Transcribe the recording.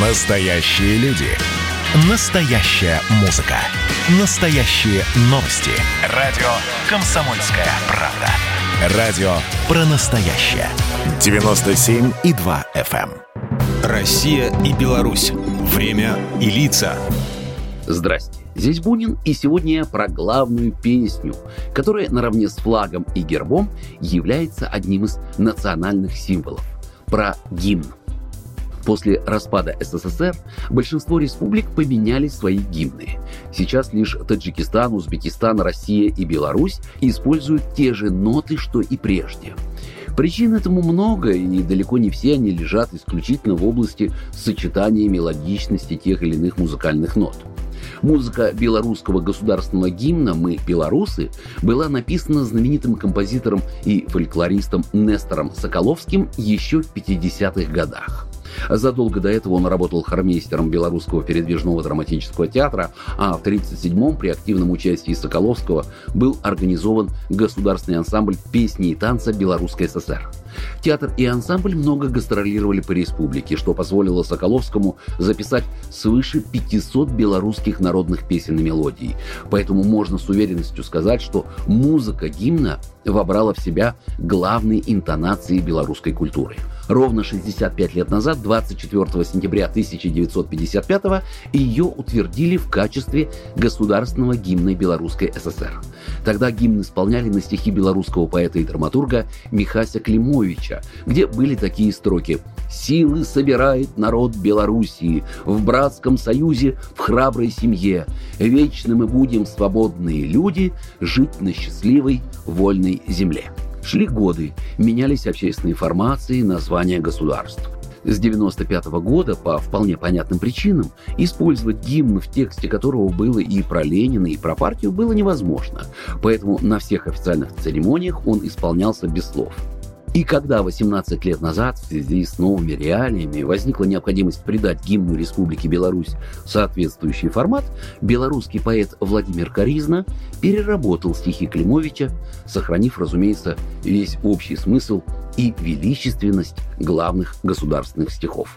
Настоящие люди. Настоящая музыка. Настоящие новости. Радио «Комсомольская правда». Радио про настоящее. 97,2 FM. эм. Россия и Беларусь. Время и лица. Здрасте, здесь Бунин, и сегодня я про главную песню, которая наравне с флагом и гербом является одним из национальных символов. Про гимн. После распада СССР большинство республик поменяли свои гимны. Сейчас лишь Таджикистан, Узбекистан, Россия и Беларусь используют те же ноты, что и прежде. Причин этому много, и далеко не все они лежат исключительно в области сочетания мелодичности тех или иных музыкальных нот. Музыка белорусского государственного гимна «Мы белорусы» была написана знаменитым композитором и фольклористом Нестором Соколовским еще в 50-х годах. Задолго до этого он работал хормейстером Белорусского передвижного драматического театра, а в 1937-м при активном участии Соколовского был организован государственный ансамбль песни и танца Белорусской ССР. Театр и ансамбль много гастролировали по республике, что позволило Соколовскому записать свыше 500 белорусских народных песен и мелодий. Поэтому можно с уверенностью сказать, что музыка гимна вобрала в себя главные интонации белорусской культуры. Ровно 65 лет назад, 24 сентября 1955 ее утвердили в качестве государственного гимна Белорусской ССР. Тогда гимн исполняли на стихи белорусского поэта и драматурга Михася Климовича, где были такие строки «Силы собирает народ Белоруссии, в братском союзе, в храброй семье. Вечно мы будем свободные люди, жить на счастливой, вольной земле». Шли годы, менялись общественные формации, названия государств. С 95 года, по вполне понятным причинам, использовать гимн, в тексте которого было и про Ленина, и про партию, было невозможно. Поэтому на всех официальных церемониях он исполнялся без слов. И когда 18 лет назад в связи с новыми реалиями возникла необходимость придать гимну Республики Беларусь соответствующий формат, белорусский поэт Владимир Коризна переработал стихи Климовича, сохранив, разумеется, весь общий смысл и величественность главных государственных стихов.